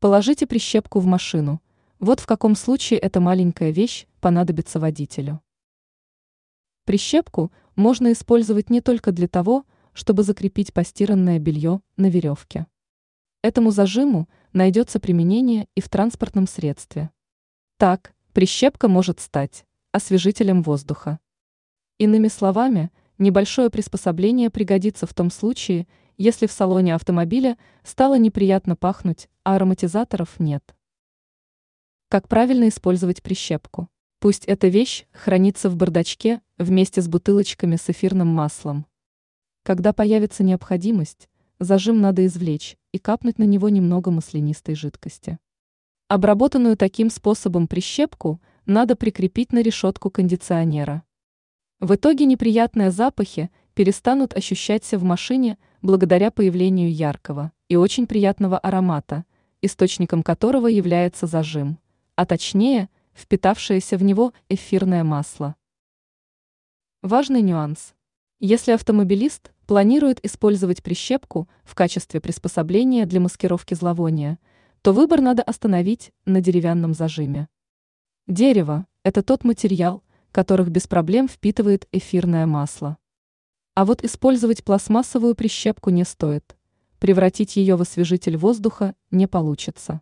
Положите прищепку в машину. Вот в каком случае эта маленькая вещь понадобится водителю. Прищепку можно использовать не только для того, чтобы закрепить постиранное белье на веревке. Этому зажиму найдется применение и в транспортном средстве. Так, прищепка может стать освежителем воздуха. Иными словами, небольшое приспособление пригодится в том случае, если в салоне автомобиля стало неприятно пахнуть, а ароматизаторов нет. Как правильно использовать прищепку? Пусть эта вещь хранится в бардачке вместе с бутылочками с эфирным маслом. Когда появится необходимость, зажим надо извлечь и капнуть на него немного маслянистой жидкости. Обработанную таким способом прищепку надо прикрепить на решетку кондиционера. В итоге неприятные запахи перестанут ощущаться в машине благодаря появлению яркого и очень приятного аромата, источником которого является зажим, а точнее, впитавшееся в него эфирное масло. Важный нюанс. Если автомобилист планирует использовать прищепку в качестве приспособления для маскировки зловония, то выбор надо остановить на деревянном зажиме. Дерево – это тот материал, которых без проблем впитывает эфирное масло. А вот использовать пластмассовую прищепку не стоит. Превратить ее в освежитель воздуха не получится.